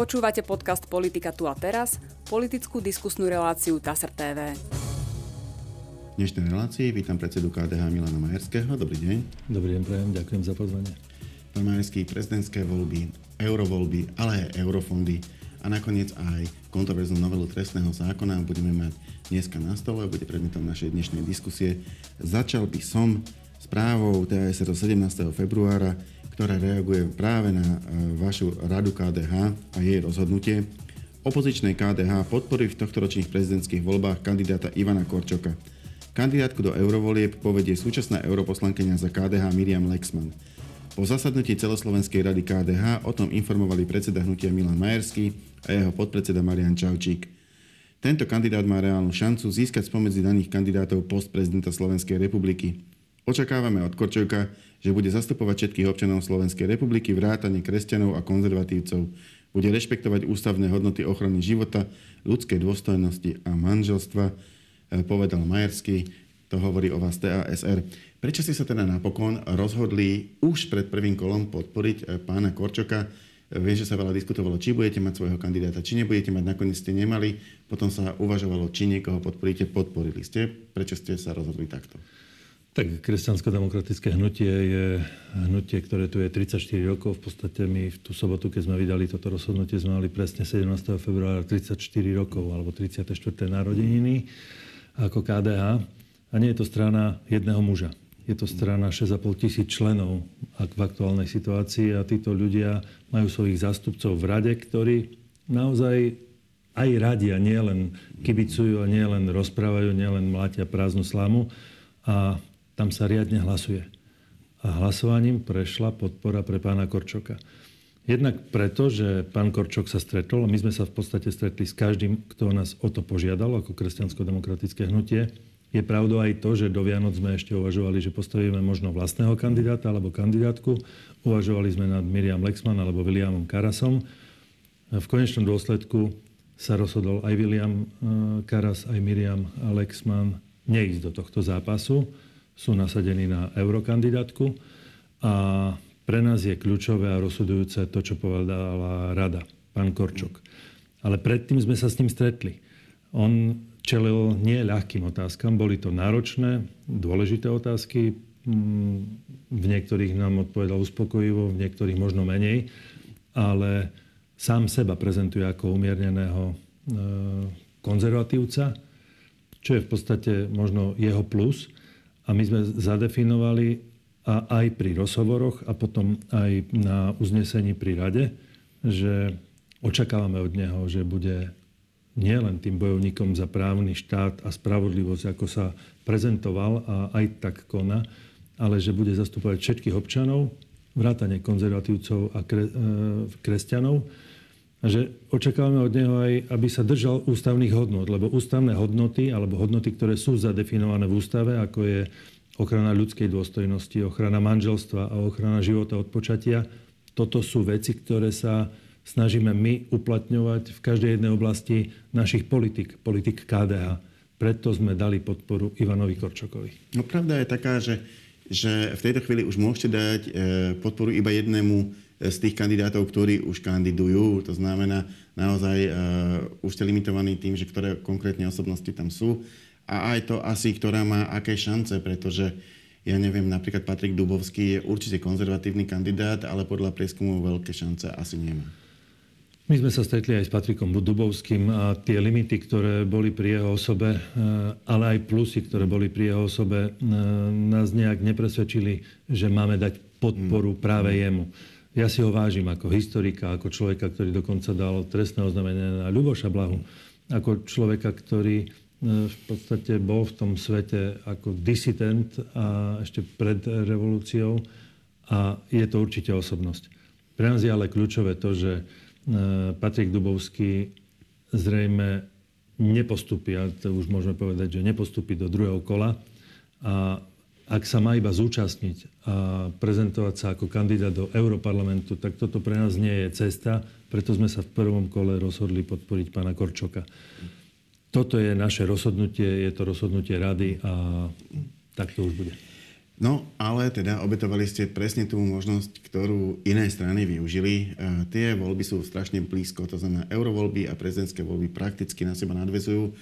Počúvate podcast Politika tu a teraz, politickú diskusnú reláciu TASR TV. V dnešnej relácii vítam predsedu KDH Milana Majerského. Dobrý deň. Dobrý deň, prajem, ďakujem za pozvanie. Pán Majerský, prezidentské voľby, eurovoľby, ale aj eurofondy a nakoniec aj kontroverznú novelu trestného zákona budeme mať dneska na stole, bude predmetom našej dnešnej diskusie. Začal by som správou TASR 17. februára, ktorá reaguje práve na e, vašu radu KDH a jej rozhodnutie. Opozičnej KDH podporí v tohtoročných prezidentských voľbách kandidáta Ivana Korčoka. Kandidátku do eurovolieb povedie súčasná europoslankyňa za KDH Miriam Lexman. Po zasadnutí celoslovenskej rady KDH o tom informovali predseda hnutia Milan Majerský a jeho podpredseda Marian Čaučík. Tento kandidát má reálnu šancu získať spomedzi daných kandidátov post prezidenta Slovenskej republiky. Očakávame od Korčovka, že bude zastupovať všetkých občanov Slovenskej republiky, vrátane kresťanov a konzervatívcov. Bude rešpektovať ústavné hodnoty ochrany života, ľudskej dôstojnosti a manželstva, e, povedal Majerský. To hovorí o vás TASR. Prečo ste sa teda napokon rozhodli už pred prvým kolom podporiť e, pána Korčoka? Viem, že sa veľa diskutovalo, či budete mať svojho kandidáta, či nebudete mať, nakoniec ste nemali. Potom sa uvažovalo, či niekoho podporíte, podporili ste. Prečo ste sa rozhodli takto? Tak kresťansko-demokratické hnutie je hnutie, ktoré tu je 34 rokov. V podstate my v tú sobotu, keď sme vydali toto rozhodnutie, sme mali presne 17. februára 34 rokov, alebo 34. narodeniny ako KDH. A nie je to strana jedného muža. Je to strana 6,5 tisíc členov v aktuálnej situácii a títo ľudia majú svojich zástupcov v rade, ktorí naozaj aj radia, nielen kibicujú a nielen rozprávajú, nielen mlátia prázdnu slamu. A tam sa riadne hlasuje. A hlasovaním prešla podpora pre pána Korčoka. Jednak preto, že pán Korčok sa stretol, a my sme sa v podstate stretli s každým, kto nás o to požiadal, ako kresťansko-demokratické hnutie. Je pravdou aj to, že do Vianoc sme ešte uvažovali, že postavíme možno vlastného kandidáta alebo kandidátku. Uvažovali sme nad Miriam Lexman alebo Williamom Karasom. V konečnom dôsledku sa rozhodol aj William eh, Karas, aj Miriam Lexman neísť do tohto zápasu sú nasadení na eurokandidátku a pre nás je kľúčové a rozhodujúce to, čo povedala rada, pán Korčok. Ale predtým sme sa s ním stretli. On čelil nie ľahkým otázkam, boli to náročné, dôležité otázky, mm, v niektorých nám odpovedal uspokojivo, v niektorých možno menej, ale sám seba prezentuje ako umierneného e, konzervatívca, čo je v podstate možno jeho plus – a my sme zadefinovali a aj pri rozhovoroch a potom aj na uznesení pri rade, že očakávame od neho, že bude nielen tým bojovníkom za právny štát a spravodlivosť, ako sa prezentoval a aj tak koná, ale že bude zastupovať všetkých občanov, vrátane konzervatívcov a kre, e, kresťanov, a že očakávame od neho aj, aby sa držal ústavných hodnot, lebo ústavné hodnoty, alebo hodnoty, ktoré sú zadefinované v ústave, ako je ochrana ľudskej dôstojnosti, ochrana manželstva a ochrana života od počatia, toto sú veci, ktoré sa snažíme my uplatňovať v každej jednej oblasti našich politik, politik KDH. Preto sme dali podporu Ivanovi Korčokovi. No pravda je taká, že, že v tejto chvíli už môžete dať e, podporu iba jednému z tých kandidátov, ktorí už kandidujú. To znamená, naozaj uh, už ste limitovaní tým, že ktoré konkrétne osobnosti tam sú. A aj to asi, ktorá má aké šance, pretože ja neviem, napríklad Patrik Dubovský je určite konzervatívny kandidát, ale podľa prieskumov veľké šance asi nemá. My sme sa stretli aj s Patrikom Dubovským a tie limity, ktoré boli pri jeho osobe, e, ale aj plusy, ktoré boli pri jeho osobe, e, nás nejak nepresvedčili, že máme dať podporu hmm. práve jemu. Ja si ho vážim ako historika, ako človeka, ktorý dokonca dal trestné oznámenie na Ľuboša Blahu, ako človeka, ktorý e, v podstate bol v tom svete ako disident a ešte pred revolúciou. A je to určite osobnosť. Pre nás je ale kľúčové to, že e, Patrik Dubovský zrejme nepostupí, a to už môžeme povedať, že nepostupí do druhého kola. A ak sa má iba zúčastniť a prezentovať sa ako kandidát do Európarlamentu, tak toto pre nás nie je cesta, preto sme sa v prvom kole rozhodli podporiť pána Korčoka. Toto je naše rozhodnutie, je to rozhodnutie rady a tak to už bude. No, ale teda obetovali ste presne tú možnosť, ktorú iné strany využili. E, tie voľby sú strašne blízko, to znamená eurovoľby a prezidentské voľby prakticky na seba nadvezujú.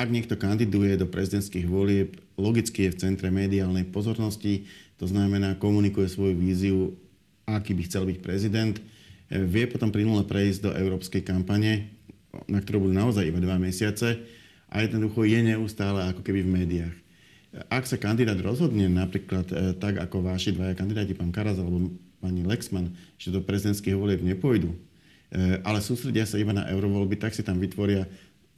Ak niekto kandiduje do prezidentských volieb, logicky je v centre mediálnej pozornosti, to znamená komunikuje svoju víziu, aký by chcel byť prezident. Vie potom plynule prejsť do európskej kampane, na ktorú budú naozaj iba dva mesiace a jednoducho je neustále ako keby v médiách. Ak sa kandidát rozhodne napríklad e, tak, ako vaši dvaja kandidáti, pán Karas alebo pani Lexman, že do prezidentských volieb nepôjdu, e, ale sústredia sa iba na eurovoľby, tak si tam vytvoria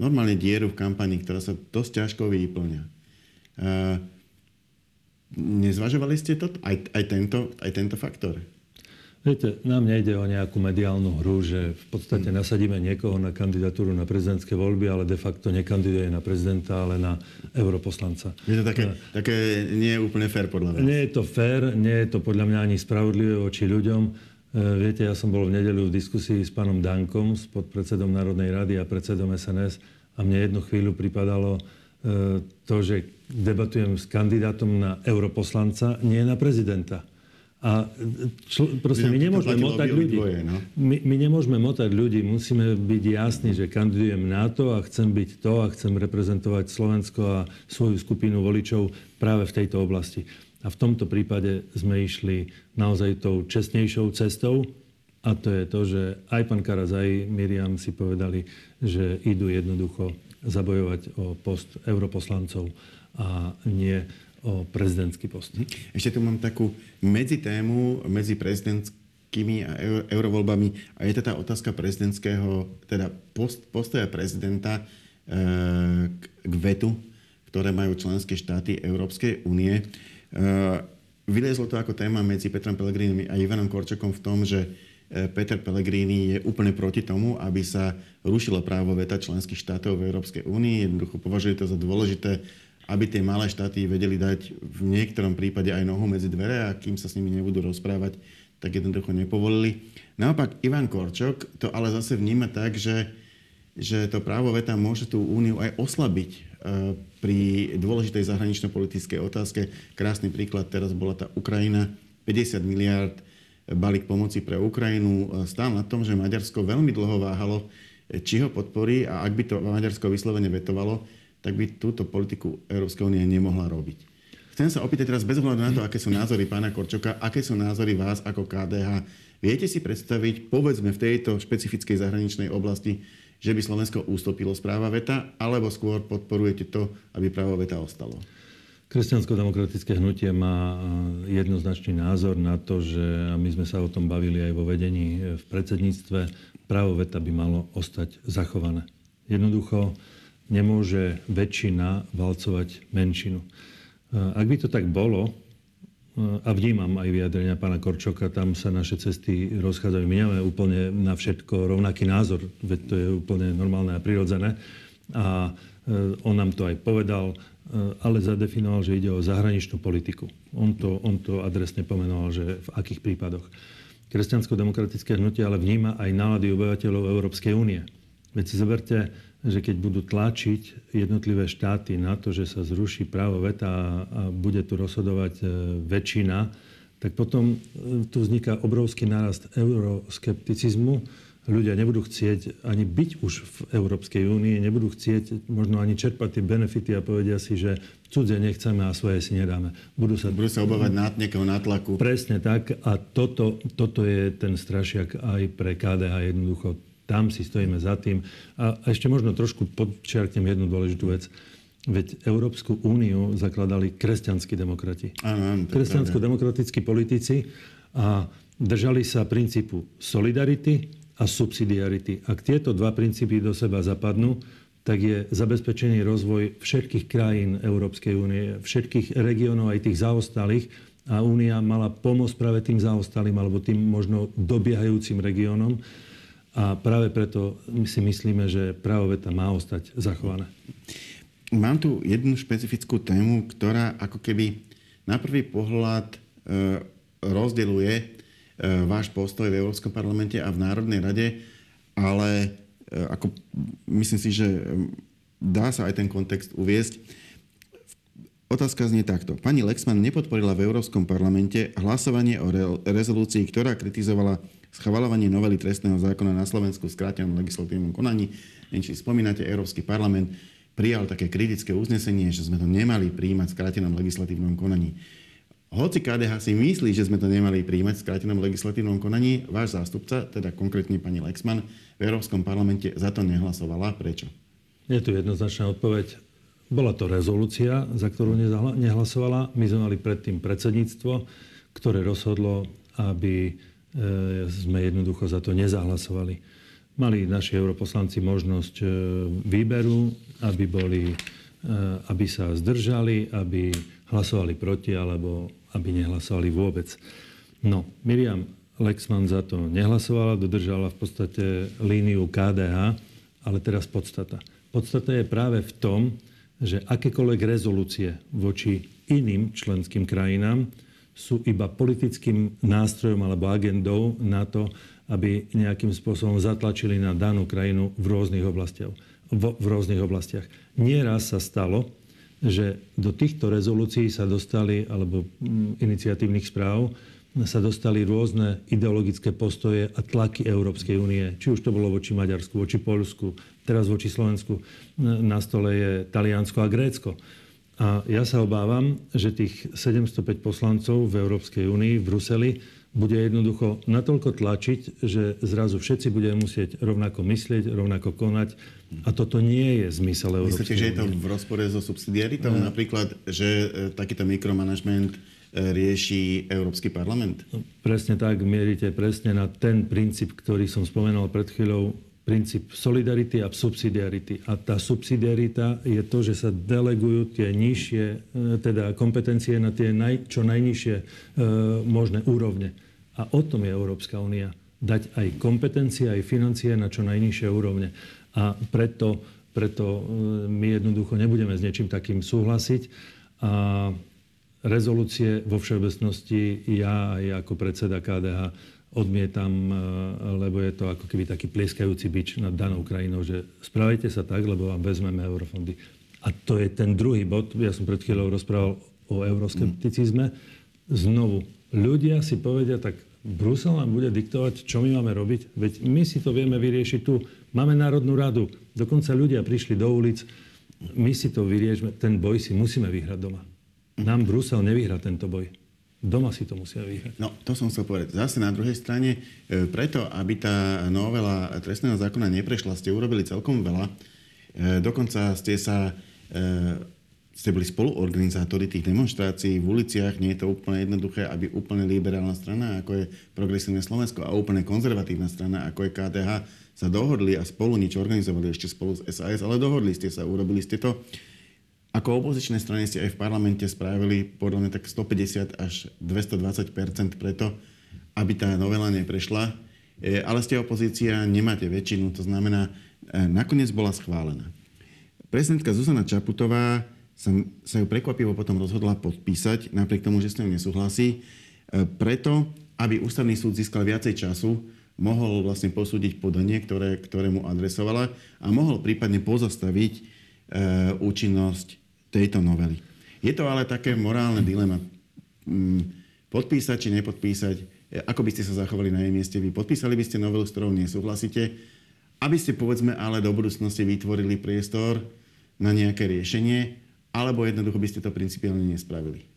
normálne dieru v kampani, ktorá sa dosť ťažko vyplňa. E, nezvažovali ste to? Aj, aj, tento, aj tento faktor? Viete, nám nejde o nejakú mediálnu hru, že v podstate hmm. nasadíme niekoho na kandidatúru na prezidentské voľby, ale de facto nekandiduje na prezidenta, ale na europoslanca. Je to také, také nie je úplne fér podľa vás? Nie je to fér, nie je to podľa mňa ani spravodlivé voči ľuďom. E, viete, ja som bol v nedeľu v diskusii s pánom Dankom, s podpredsedom Národnej rady a predsedom SNS a mne jednu chvíľu pripadalo e, to, že debatujem s kandidátom na europoslanca, nie na prezidenta. A čl- proste my nemôžeme motať ľudí. no? my, my nemôžeme motať ľudí, musíme byť jasní, že kandidujem na to a chcem byť to a chcem reprezentovať Slovensko a svoju skupinu voličov práve v tejto oblasti. A v tomto prípade sme išli naozaj tou čestnejšou cestou a to je to, že aj pán Karas, aj Miriam si povedali, že idú jednoducho zabojovať o post europoslancov a nie o prezidentský post. Ešte tu mám takú medzitému medzi prezidentskými a eurovoľbami a je to tá otázka prezidentského, teda post, postoja prezidenta e, k vetu, ktoré majú členské štáty Európskej únie. E, vylezlo to ako téma medzi Petrom Pellegrinim a Ivanom Korčokom v tom, že e, Peter Pellegrini je úplne proti tomu, aby sa rušilo právo veta členských štátov v Európskej únii. Jednoducho považuje to za dôležité aby tie malé štáty vedeli dať v niektorom prípade aj nohu medzi dvere a kým sa s nimi nebudú rozprávať, tak jednoducho nepovolili. Naopak Ivan Korčok to ale zase vníma tak, že, že to právo veta môže tú úniu aj oslabiť pri dôležitej zahranično-politickej otázke. Krásny príklad teraz bola tá Ukrajina, 50 miliard balík pomoci pre Ukrajinu stál na tom, že Maďarsko veľmi dlho váhalo, či ho podporí a ak by to Maďarsko vyslovene vetovalo, tak by túto politiku Európskej únie nemohla robiť. Chcem sa opýtať teraz bez ohľadu na to, aké sú názory pána Korčoka, aké sú názory vás ako KDH. Viete si predstaviť, povedzme v tejto špecifickej zahraničnej oblasti, že by Slovensko ústupilo z práva veta, alebo skôr podporujete to, aby právo veta ostalo? Kresťansko-demokratické hnutie má jednoznačný názor na to, že my sme sa o tom bavili aj vo vedení v predsedníctve, právo veta by malo ostať zachované. Jednoducho nemôže väčšina valcovať menšinu. Ak by to tak bolo, a vnímam aj vyjadrenia pána Korčoka, tam sa naše cesty rozchádzajú. My nemáme úplne na všetko rovnaký názor, veď to je úplne normálne a prirodzené. A e, on nám to aj povedal, e, ale zadefinoval, že ide o zahraničnú politiku. On to, on to adresne pomenoval, že v akých prípadoch. Kresťansko-demokratické hnutie ale vníma aj nálady obyvateľov Európskej únie. Veď si zoberte, že keď budú tlačiť jednotlivé štáty na to, že sa zruší právo veta a bude tu rozhodovať e, väčšina, tak potom e, tu vzniká obrovský nárast euroskepticizmu. Ľudia nebudú chcieť ani byť už v Európskej únii, nebudú chcieť možno ani čerpať tie benefity a povedia si, že cudzie nechceme a svoje si nedáme. Budú sa, budú sa obávať nát, nejakého nátlaku. Presne tak. A toto, toto je ten strašiak aj pre KDH jednoducho tam si stojíme za tým. A ešte možno trošku podčiarknem jednu dôležitú vec. Veď Európsku úniu zakladali kresťanskí demokrati. Kresťansko-demokratickí politici a držali sa princípu solidarity a subsidiarity. Ak tieto dva princípy do seba zapadnú, tak je zabezpečený rozvoj všetkých krajín Európskej únie, všetkých regiónov, aj tých zaostalých. A únia mala pomôcť práve tým zaostalým alebo tým možno dobiehajúcim regiónom. A práve preto my si myslíme, že právo veta má ostať zachované. Mám tu jednu špecifickú tému, ktorá ako keby na prvý pohľad e, rozdeluje e, váš postoj v Európskom parlamente a v Národnej rade, ale e, ako, myslím si, že dá sa aj ten kontext uviesť. otázka znie takto. Pani Lexman nepodporila v Európskom parlamente hlasovanie o re- rezolúcii, ktorá kritizovala schvalovanie novely trestného zákona na Slovensku v skrátenom legislatívnom konaní. Neviem, či spomínate, Európsky parlament prijal také kritické uznesenie, že sme to nemali príjmať v skrátenom legislatívnom konaní. Hoci KDH si myslí, že sme to nemali príjmať v skrátenom legislatívnom konaní, váš zástupca, teda konkrétne pani Lexman, v Európskom parlamente za to nehlasovala. Prečo? Je tu jednoznačná odpoveď. Bola to rezolúcia, za ktorú nehlasovala. My sme mali predtým predsedníctvo, ktoré rozhodlo, aby sme jednoducho za to nezahlasovali. Mali naši europoslanci možnosť e, výberu, aby, boli, e, aby sa zdržali, aby hlasovali proti, alebo aby nehlasovali vôbec. No, Miriam Lexman za to nehlasovala, dodržala v podstate líniu KDH, ale teraz podstata. Podstata je práve v tom, že akékoľvek rezolúcie voči iným členským krajinám sú iba politickým nástrojom alebo agendou na to, aby nejakým spôsobom zatlačili na danú krajinu v rôznych oblastiach. V, v rôznych oblastiach. Nieraz sa stalo, že do týchto rezolúcií sa dostali, alebo mm, iniciatívnych správ, sa dostali rôzne ideologické postoje a tlaky Európskej únie. Či už to bolo voči Maďarsku, voči Polsku, teraz voči Slovensku. Na stole je Taliansko a Grécko. A ja sa obávam, že tých 705 poslancov v Európskej únii, v Bruseli, bude jednoducho natoľko tlačiť, že zrazu všetci budeme musieť rovnako myslieť, rovnako konať. A toto nie je zmysel Európskej Myslíte, že je to v rozpore so subsidiaritou? Uh, Napríklad, že e, takýto mikromanagement e, rieši Európsky parlament? No, presne tak, mierite presne na ten princíp, ktorý som spomenul pred chvíľou, princíp solidarity a subsidiarity. A tá subsidiarita je to, že sa delegujú tie nižšie, e, teda kompetencie na tie naj, čo najnižšie e, možné úrovne. A o tom je Európska únia. Dať aj kompetencie, aj financie na čo najnižšie úrovne. A preto, preto e, my jednoducho nebudeme s niečím takým súhlasiť. A rezolúcie vo všeobecnosti ja aj ako predseda KDH odmietam, e, lebo je to ako keby taký plieskajúci bič nad danou krajinou, že spravajte sa tak, lebo vám vezmeme eurofondy. A to je ten druhý bod. Ja som pred chvíľou rozprával o euroskepticizme. Znovu, ľudia si povedia, tak Brusel nám bude diktovať, čo my máme robiť. Veď my si to vieme vyriešiť tu. Máme Národnú radu. Dokonca ľudia prišli do ulic. My si to vyriešme. Ten boj si musíme vyhrať doma. Nám Brusel nevyhrá tento boj. Doma si to musia vyhrať. No, to som chcel povedať. Zase na druhej strane, e, preto, aby tá novela trestného zákona neprešla, ste urobili celkom veľa. E, dokonca ste sa e, ste boli spoluorganizátori tých demonstrácií v uliciach. Nie je to úplne jednoduché, aby úplne liberálna strana, ako je Progresívne Slovensko, a úplne konzervatívna strana, ako je KDH, sa dohodli a spolu niečo organizovali ešte spolu s SAS, ale dohodli ste sa, urobili ste to. Ako opozičné strany ste aj v parlamente spravili podľa mňa tak 150 až 220% preto, aby tá novela neprešla. E, ale ste opozícia, nemáte väčšinu, to znamená, e, nakoniec bola schválená. Prezidentka Zuzana Čaputová sa, sa ju prekvapivo potom rozhodla podpísať, napriek tomu, že s ňou nesúhlasí, e, preto, aby ústavný súd získal viacej času, mohol vlastne posúdiť podanie, ktoré, ktoré mu adresovala a mohol prípadne pozastaviť e, účinnosť tejto novely. Je to ale také morálne dilema. Mm, podpísať či nepodpísať, e, ako by ste sa zachovali na jej mieste vy? Podpísali by ste novelu, s ktorou nesúhlasíte, aby ste povedzme ale do budúcnosti vytvorili priestor na nejaké riešenie, alebo jednoducho by ste to principiálne nespravili?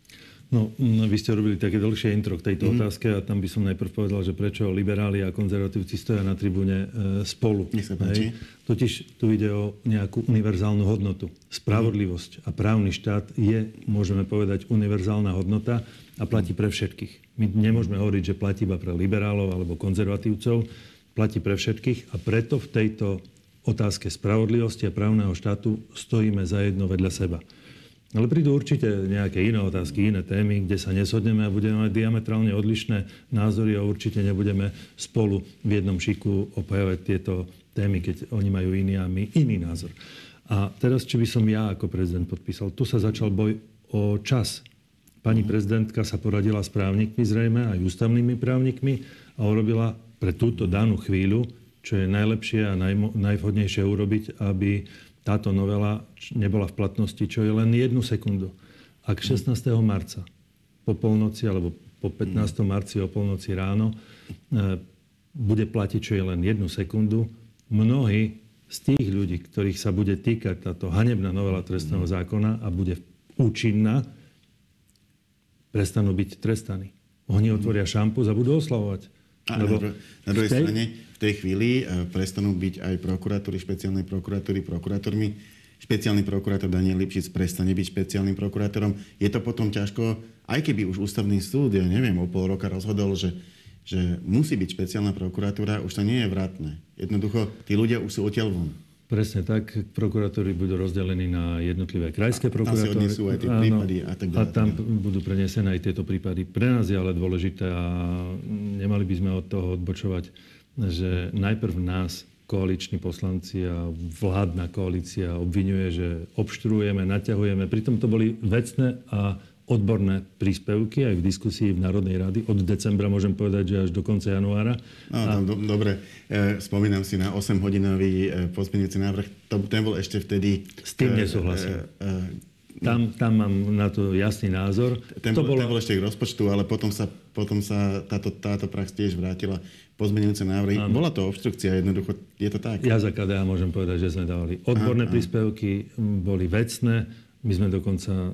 No, mm, vy ste robili také dlhšie intro k tejto mm. otázke a tam by som najprv povedal, že prečo liberáli a konzervatívci stoja na tribúne e, spolu. Nech sa páči. Totiž tu ide o nejakú univerzálnu hodnotu. Spravodlivosť a právny štát je, môžeme povedať, univerzálna hodnota a platí pre všetkých. My nemôžeme hovoriť, že platí iba pre liberálov alebo konzervatívcov, platí pre všetkých a preto v tejto otázke spravodlivosti a právneho štátu stojíme za jedno vedľa seba. Ale prídu určite nejaké iné otázky, iné témy, kde sa neshodneme a budeme mať diametrálne odlišné názory a určite nebudeme spolu v jednom šiku opajovať tieto témy, keď oni majú iný a my iný názor. A teraz, či by som ja ako prezident podpísal, tu sa začal boj o čas. Pani prezidentka sa poradila s právnikmi zrejme, aj ústavnými právnikmi a urobila pre túto danú chvíľu, čo je najlepšie a najvhodnejšie urobiť, aby táto novela nebola v platnosti, čo je len jednu sekundu. Ak 16. marca po polnoci alebo po 15. marci o polnoci ráno e, bude platiť čo je len jednu sekundu, mnohí z tých ľudí, ktorých sa bude týkať táto hanebná novela trestného zákona a bude účinná, prestanú byť trestaní. Oni otvoria šampus a budú oslavovať. A lebo na, na druhej tej... strane v tej chvíli e, prestanú byť aj prokuratúry, špeciálnej prokuratúry, prokurátormi. Špeciálny prokurátor Daniel Lipšic prestane byť špeciálnym prokurátorom. Je to potom ťažko, aj keby už ústavný súd, ja neviem, o pol roka rozhodol, že, že musí byť špeciálna prokuratúra, už to nie je vratné. Jednoducho, tí ľudia už sú odtiaľ von. Presne tak. Prokurátori budú rozdelení na jednotlivé krajské prokurátory. Tam aj tie prípady a tak ďalej. A tam budú prenesené aj tieto prípady. Pre nás je ale dôležité a nemali by sme od toho odbočovať, že najprv nás koaliční poslanci a vládna koalícia obvinuje, že obštruujeme, naťahujeme. Pritom to boli vecné a odborné príspevky aj v diskusii v Národnej rady. Od decembra môžem povedať, že až do konca januára. No, a... do, dobre, e, spomínam si na 8-hodinový e, pozmeňujúci návrh. To, ten bol ešte vtedy... S tým e, nesúhlasím. E, e, tam, tam mám na to jasný názor. Ten, to bolo... ten bol ešte k rozpočtu, ale potom sa, potom sa táto, táto prax tiež vrátila pozmenujúce návrhy. Ano. Bola to obštrukcia, jednoducho je to tak. Ja za KDA môžem povedať, že sme dávali odborné aha, príspevky, boli vecné, my sme dokonca e,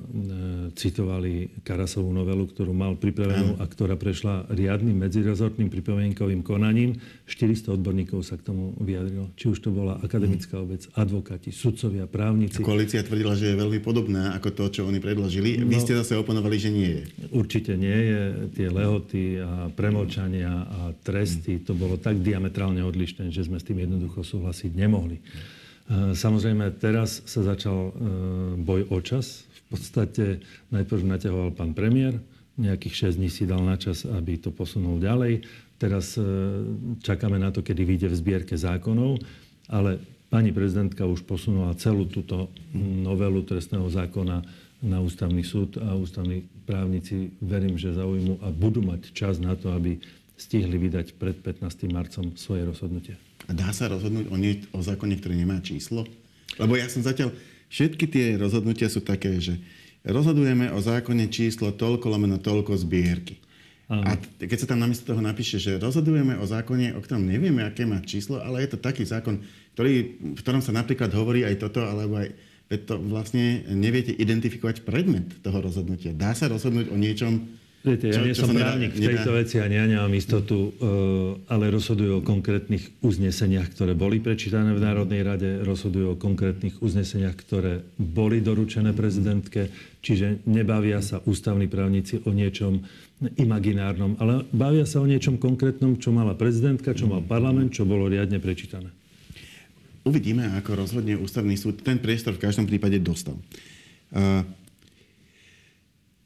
citovali Karasovú novelu, ktorú mal pripravenú a ktorá prešla riadnym medzirezortným pripomienkovým konaním. 400 odborníkov sa k tomu vyjadrilo. Či už to bola akademická obec, advokáti, sudcovia, právnici. Koalícia tvrdila, že je veľmi podobná ako to, čo oni predložili. No, Vy ste zase oponovali, že nie je. Určite nie je. Tie lehoty a premlčania a tresty, to bolo tak diametrálne odlišné, že sme s tým jednoducho súhlasiť nemohli. E, samozrejme, teraz sa začal e, boj o čas. V podstate najprv naťahoval pán premiér, nejakých 6 dní si dal na čas, aby to posunul ďalej. Teraz e, čakáme na to, kedy vyjde v zbierke zákonov, ale pani prezidentka už posunula celú túto novelu trestného zákona na ústavný súd a ústavní právnici verím, že zaujmu a budú mať čas na to, aby stihli vydať pred 15. marcom svoje rozhodnutie. A dá sa rozhodnúť o, nie, o zákone, ktorý nemá číslo? Lebo ja som zatiaľ... Všetky tie rozhodnutia sú také, že rozhodujeme o zákone číslo toľko lomeno toľko zbierky. A keď sa tam namiesto toho napíše, že rozhodujeme o zákone, o ktorom nevieme, aké má číslo, ale je to taký zákon, ktorý, v ktorom sa napríklad hovorí aj toto, alebo aj to vlastne neviete identifikovať predmet toho rozhodnutia. Dá sa rozhodnúť o niečom, Viete, ja čo, nie som právnik v tejto veci a ja nemám istotu, e, ale rozhodujú o konkrétnych uzneseniach, ktoré boli prečítané v Národnej rade, rozhodujú o konkrétnych uzneseniach, ktoré boli doručené prezidentke, čiže nebavia sa ústavní právnici o niečom imaginárnom, ale bavia sa o niečom konkrétnom, čo mala prezidentka, čo mal parlament, čo bolo riadne prečítané. Uvidíme, ako rozhodne ústavný súd. Ten priestor v každom prípade dostal. Uh,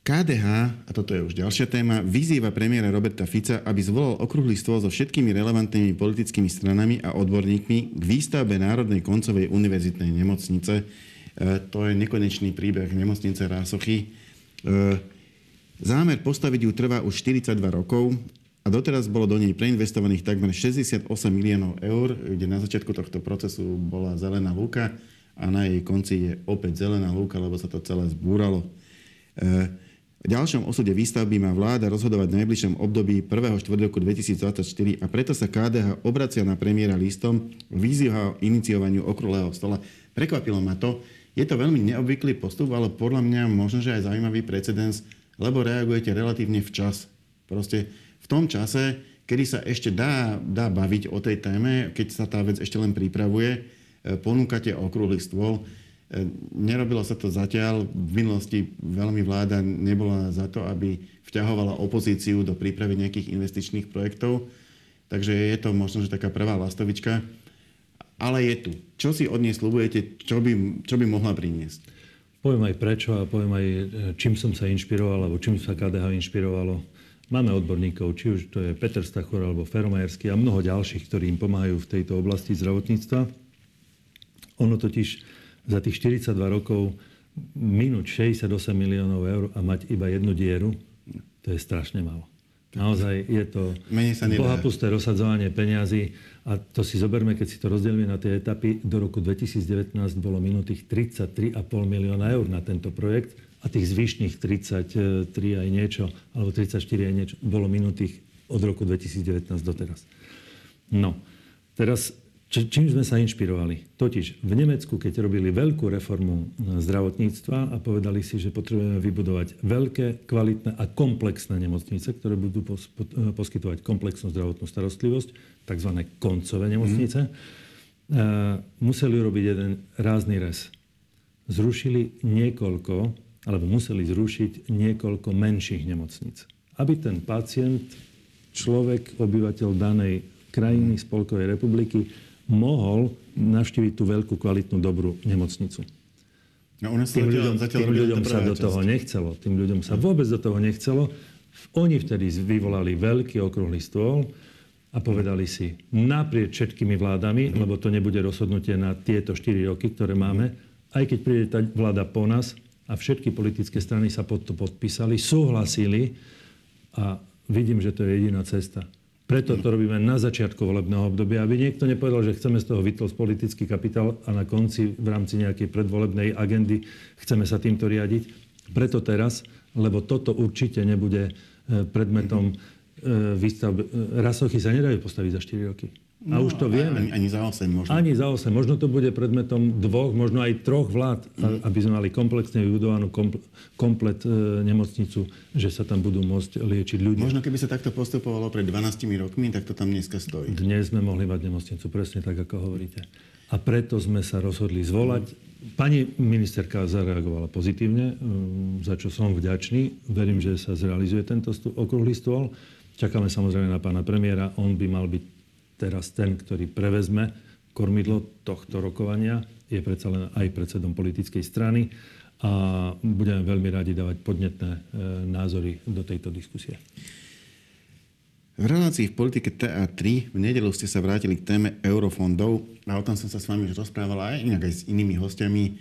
KDH, a toto je už ďalšia téma, vyzýva premiéra Roberta Fica, aby zvolal okrúhly stôl so všetkými relevantnými politickými stranami a odborníkmi k výstavbe Národnej koncovej univerzitnej nemocnice. E, to je nekonečný príbeh nemocnice Rásochy. E, zámer postaviť ju trvá už 42 rokov a doteraz bolo do nej preinvestovaných takmer 68 miliónov eur, kde na začiatku tohto procesu bola zelená lúka a na jej konci je opäť zelená lúka, lebo sa to celé zbúralo. E, v ďalšom osude výstavby má vláda rozhodovať v najbližšom období 1. štvrtku 2024 a preto sa KDH obracia na premiéra listom vyzýva o iniciovaniu okrúhleho stola. Prekvapilo ma to. Je to veľmi neobvyklý postup, ale podľa mňa možno, že aj zaujímavý precedens, lebo reagujete relatívne včas. Proste v tom čase, kedy sa ešte dá, dá baviť o tej téme, keď sa tá vec ešte len pripravuje, e, ponúkate okrúhly stôl nerobilo sa to zatiaľ. V minulosti veľmi vláda nebola za to, aby vťahovala opozíciu do prípravy nejakých investičných projektov. Takže je to možno, že taká prvá lastovička. Ale je tu. Čo si od nej slubujete, čo by, čo by mohla priniesť? Poviem aj prečo a poviem aj, e, čím som sa inšpiroval, alebo čím sa KDH inšpirovalo. Máme odborníkov, či už to je Peter Stachor alebo Feromajerský a mnoho ďalších, ktorí im pomáhajú v tejto oblasti zdravotníctva. Ono totiž za tých 42 rokov minúť 68 miliónov eur a mať iba jednu dieru, to je strašne málo. Naozaj je to bohapusté rozsadzovanie peňazí a to si zoberme, keď si to rozdelíme na tie etapy. Do roku 2019 bolo minutých 33,5 milióna eur na tento projekt a tých zvyšných 33 aj niečo, alebo 34 aj niečo, bolo minutých od roku 2019 doteraz. No, teraz čím sme sa inšpirovali? Totiž v Nemecku, keď robili veľkú reformu zdravotníctva a povedali si, že potrebujeme vybudovať veľké, kvalitné a komplexné nemocnice, ktoré budú poskytovať komplexnú zdravotnú starostlivosť, tzv. koncové nemocnice, mm. museli urobiť jeden rázny res. Zrušili niekoľko alebo museli zrušiť niekoľko menších nemocníc. Aby ten pacient, človek, obyvateľ danej krajiny, Spolkovej republiky, mohol navštíviť tú veľkú, kvalitnú, dobrú nemocnicu. No, nás tým ľuďom, zatiaľ tým ľuďom sa do toho nechcelo. Tým ľuďom sa vôbec do toho nechcelo. Oni vtedy vyvolali veľký okrúhly stôl a povedali si naprieč všetkými vládami, lebo to nebude rozhodnutie na tieto 4 roky, ktoré máme, aj keď príde tá vláda po nás, a všetky politické strany sa pod to podpísali, súhlasili a vidím, že to je jediná cesta. Preto to robíme na začiatku volebného obdobia, aby niekto nepovedal, že chceme z toho vytlosť politický kapitál a na konci v rámci nejakej predvolebnej agendy chceme sa týmto riadiť. Preto teraz, lebo toto určite nebude e, predmetom e, výstavby. E, rasochy sa nedajú postaviť za 4 roky. A no, už to vieme. Ani, ani za 8 možno. Ani za 8. Možno to bude predmetom dvoch, možno aj troch vlád, mm. aby sme mali komplexne vybudovanú kompl- komplet e, nemocnicu, že sa tam budú môcť liečiť ľudia. Možno keby sa takto postupovalo pred 12 rokmi, tak to tam dneska stojí. Dnes sme mohli mať nemocnicu, presne tak, ako hovoríte. A preto sme sa rozhodli zvolať. Pani ministerka zareagovala pozitívne, mm, za čo som vďačný. Verím, že sa zrealizuje tento okrúhly stôl. Čakáme samozrejme na pána premiéra. On by mal byť teraz ten, ktorý prevezme kormidlo tohto rokovania, je predsa len aj predsedom politickej strany a budeme veľmi radi dávať podnetné e, názory do tejto diskusie. V relácii v politike TA3 v nedelu ste sa vrátili k téme eurofondov a o tom som sa s vami už rozprával aj inak aj s inými hostiami e,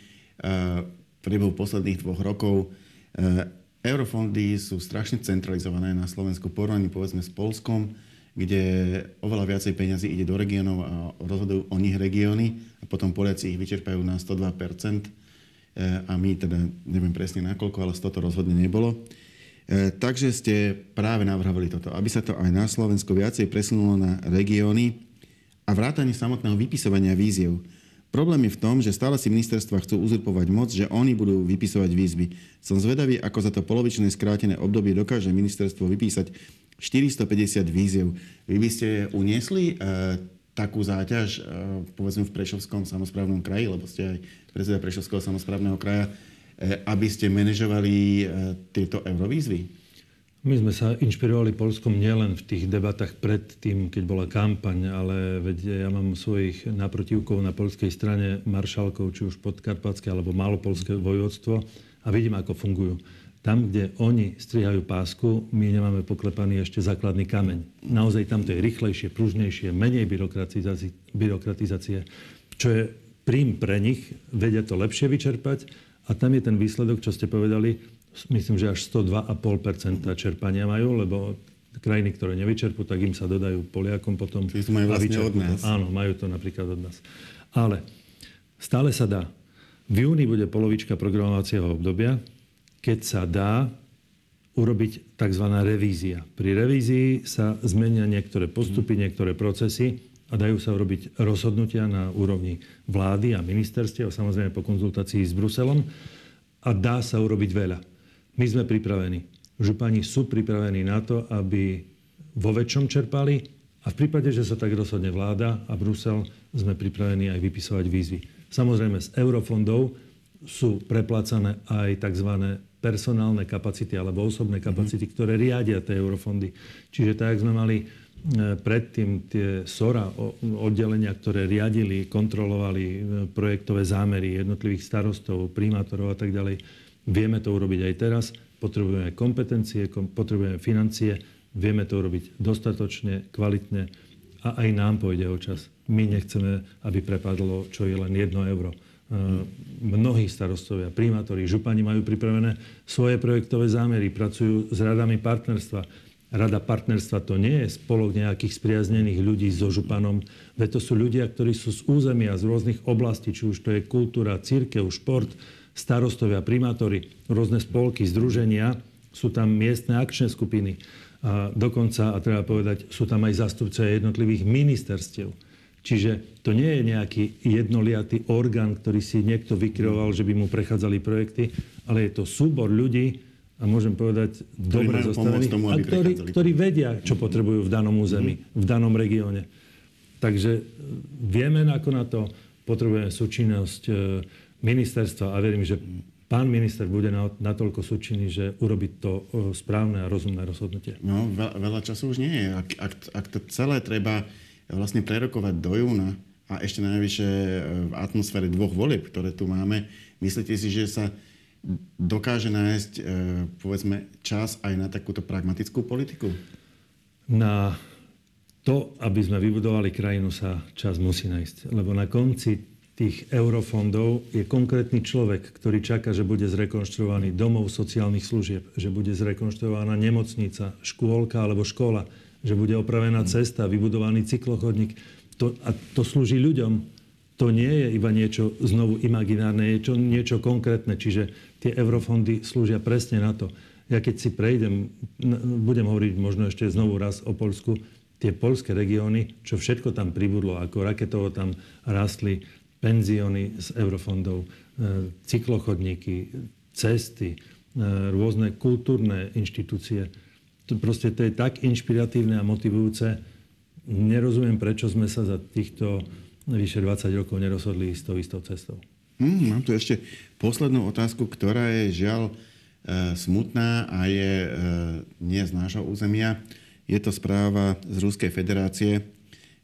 v posledných dvoch rokov. E, eurofondy sú strašne centralizované na Slovensku, porovnaní povedzme s Polskom kde oveľa viacej peňazí ide do regiónov a rozhodujú o nich regióny a potom Poliaci ich vyčerpajú na 102%. E, a my teda, neviem presne nakoľko, ale z toto rozhodne nebolo. E, takže ste práve navrhovali toto, aby sa to aj na Slovensku viacej presunulo na regióny a vrátanie samotného vypisovania víziev. Problém je v tom, že stále si ministerstva chcú uzurpovať moc, že oni budú vypisovať výzvy. Som zvedavý, ako za to polovičné skrátené obdobie dokáže ministerstvo vypísať 450 víziev. Vy by ste uniesli e, takú záťaž, e, povedzme v Prešovskom samozprávnom kraji, lebo ste aj predseda Prešovského samozprávneho kraja, e, aby ste manažovali e, tieto eurovýzvy? My sme sa inšpirovali Polskom nielen v tých debatách pred tým, keď bola kampaň, ale veď ja mám svojich naprotivkov na polskej strane maršalkov, či už podkarpatské alebo malopolské vojvodstvo a vidím, ako fungujú. Tam, kde oni strihajú pásku, my nemáme poklepaný ešte základný kameň. Naozaj tam to je rýchlejšie, pružnejšie, menej byrokratizácie, byrokratizácie čo je prím pre nich, vedia to lepšie vyčerpať a tam je ten výsledok, čo ste povedali, myslím, že až 102,5% čerpania majú, lebo krajiny, ktoré nevyčerpú, tak im sa dodajú Poliakom potom. Čiže to majú vlastne od nás. Áno, majú to napríklad od nás. Ale stále sa dá. V júni bude polovička programovacieho obdobia keď sa dá urobiť tzv. revízia. Pri revízii sa zmenia niektoré postupy, mhm. niektoré procesy a dajú sa urobiť rozhodnutia na úrovni vlády a ministerstiev, samozrejme po konzultácii s Bruselom a dá sa urobiť veľa. My sme pripravení. Župani sú pripravení na to, aby vo väčšom čerpali a v prípade, že sa tak rozhodne vláda a Brusel, sme pripravení aj vypisovať výzvy. Samozrejme z eurofondov sú preplácané aj tzv personálne kapacity alebo osobné mhm. kapacity, ktoré riadia tie eurofondy. Čiže tak, sme mali e, predtým tie SORA, oddelenia, ktoré riadili, kontrolovali e, projektové zámery jednotlivých starostov, primátorov a tak ďalej. Vieme to urobiť aj teraz. Potrebujeme kompetencie, potrebujeme financie. Vieme to urobiť dostatočne, kvalitne a aj nám pôjde o čas. My nechceme, aby prepadlo čo je len jedno euro mnohí starostovia, primátori, župani majú pripravené svoje projektové zámery, pracujú s radami partnerstva. Rada partnerstva to nie je spolok nejakých spriaznených ľudí so županom, veď to sú ľudia, ktorí sú z územia, z rôznych oblastí, či už to je kultúra, církev, šport, starostovia, primátori, rôzne spolky, združenia, sú tam miestne akčné skupiny. A dokonca, a treba povedať, sú tam aj zastupcovia jednotlivých ministerstiev. Čiže to nie je nejaký jednoliatý orgán, ktorý si niekto vykreoval, že by mu prechádzali projekty, ale je to súbor ľudí, a môžem povedať, dobre zostavených, tomu, a ktorí, ktorí vedia, čo potrebujú v danom území, mm-hmm. v danom regióne. Takže e, vieme ako na to, potrebujeme súčinnosť e, ministerstva a verím, že pán minister bude natoľko súčinný, že urobiť to e, správne a rozumné rozhodnutie. No, veľa času už nie je. Ak, ak, ak to celé treba vlastne prerokovať do júna a ešte najvyššie v atmosfére dvoch volieb, ktoré tu máme, myslíte si, že sa dokáže nájsť, e, povedzme, čas aj na takúto pragmatickú politiku? Na to, aby sme vybudovali krajinu, sa čas musí nájsť. Lebo na konci tých eurofondov je konkrétny človek, ktorý čaká, že bude zrekonštruovaný domov sociálnych služieb, že bude zrekonštruovaná nemocnica, škôlka alebo škola, že bude opravená cesta, vybudovaný cyklochodník. To, a to slúži ľuďom. To nie je iba niečo znovu imaginárne, je to niečo konkrétne. Čiže tie eurofondy slúžia presne na to. Ja keď si prejdem, budem hovoriť možno ešte znovu raz o Polsku, tie polské regióny, čo všetko tam pribudlo, ako raketovo tam rastli penzióny z eurofondov, e, cyklochodníky, cesty, e, rôzne kultúrne inštitúcie. To proste to je tak inšpiratívne a motivujúce. Nerozumiem, prečo sme sa za týchto vyše 20 rokov nerozhodli s tou istou cestou. Hmm, mám tu ešte poslednú otázku, ktorá je žiaľ e, smutná a je e, nie z nášho územia. Je to správa z Ruskej federácie,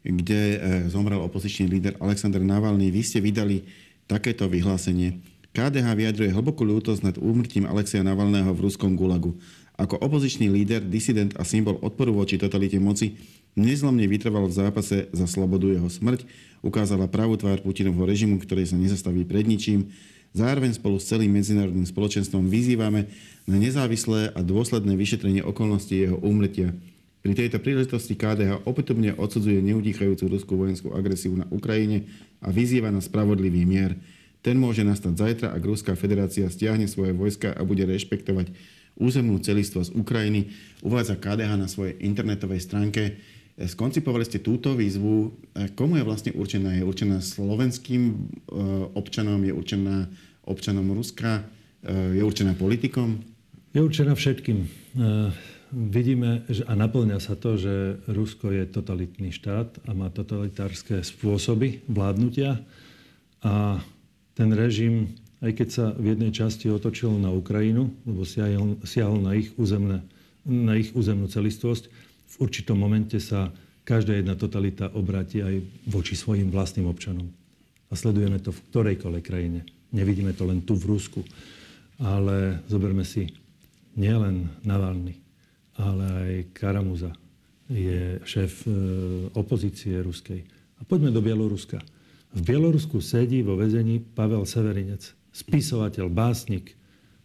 kde e, zomrel opozičný líder Aleksandr Navalny. Vy ste vydali takéto vyhlásenie. KDH vyjadruje hlbokú ľútosť nad úmrtím Alexeja Navalného v ruskom gulagu. Ako opozičný líder, disident a symbol odporu voči totalite moci nezlomne vytrval v zápase za slobodu jeho smrť, ukázala pravú tvár Putinovho režimu, ktorý sa nezastaví pred ničím. Zároveň spolu s celým medzinárodným spoločenstvom vyzývame na nezávislé a dôsledné vyšetrenie okolností jeho úmrtia. Pri tejto príležitosti KDH opätovne odsudzuje neutichajúcu ruskú vojenskú agresiu na Ukrajine a vyzýva na spravodlivý mier. Ten môže nastať zajtra, ak Ruská federácia stiahne svoje vojska a bude rešpektovať územnú celistvosť Ukrajiny, uvádza KDH na svojej internetovej stránke. Skoncipovali ste túto výzvu. Komu je vlastne určená? Je určená slovenským e, občanom? Je určená občanom Ruska? E, je určená politikom? Je určená všetkým. E, vidíme a naplňa sa to, že Rusko je totalitný štát a má totalitárske spôsoby vládnutia. A ten režim, aj keď sa v jednej časti otočil na Ukrajinu, lebo siahol, siahol na, ich územné, na ich územnú celistvosť, v určitom momente sa každá jedna totalita obráti aj voči svojim vlastným občanom. A sledujeme to v ktorejkoľvek krajine. Nevidíme to len tu v Rusku. Ale zoberme si nielen Navalny, ale aj Karamuza je šéf e, opozície ruskej. A poďme do Bieloruska. V Bielorusku sedí vo väzení Pavel Severinec, spisovateľ, básnik,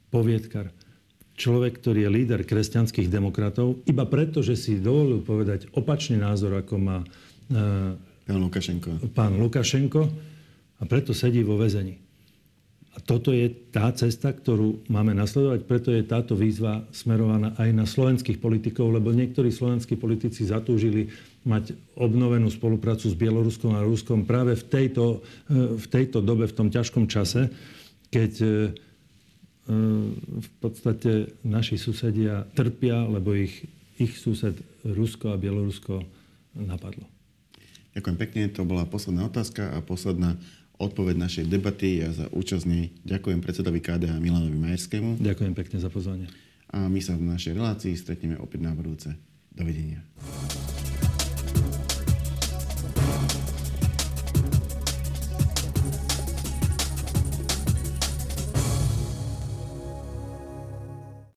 poviedkar človek, ktorý je líder kresťanských demokratov, iba preto, že si dovolil povedať opačný názor, ako má e, pán Lukašenko. Pán Lukašenko a preto sedí vo väzení. A toto je tá cesta, ktorú máme nasledovať, preto je táto výzva smerovaná aj na slovenských politikov, lebo niektorí slovenskí politici zatúžili mať obnovenú spoluprácu s Bieloruskom a Ruskom práve v tejto, e, v tejto dobe, v tom ťažkom čase, keď e, v podstate naši susedia trpia, lebo ich, ich sused Rusko a Bielorusko napadlo. Ďakujem pekne, to bola posledná otázka a posledná odpoveď našej debaty. Ja za účasť nej ďakujem predsedovi KDH Milanovi Majerskému. Ďakujem pekne za pozvanie. A my sa v našej relácii stretneme opäť na budúce. Dovidenia.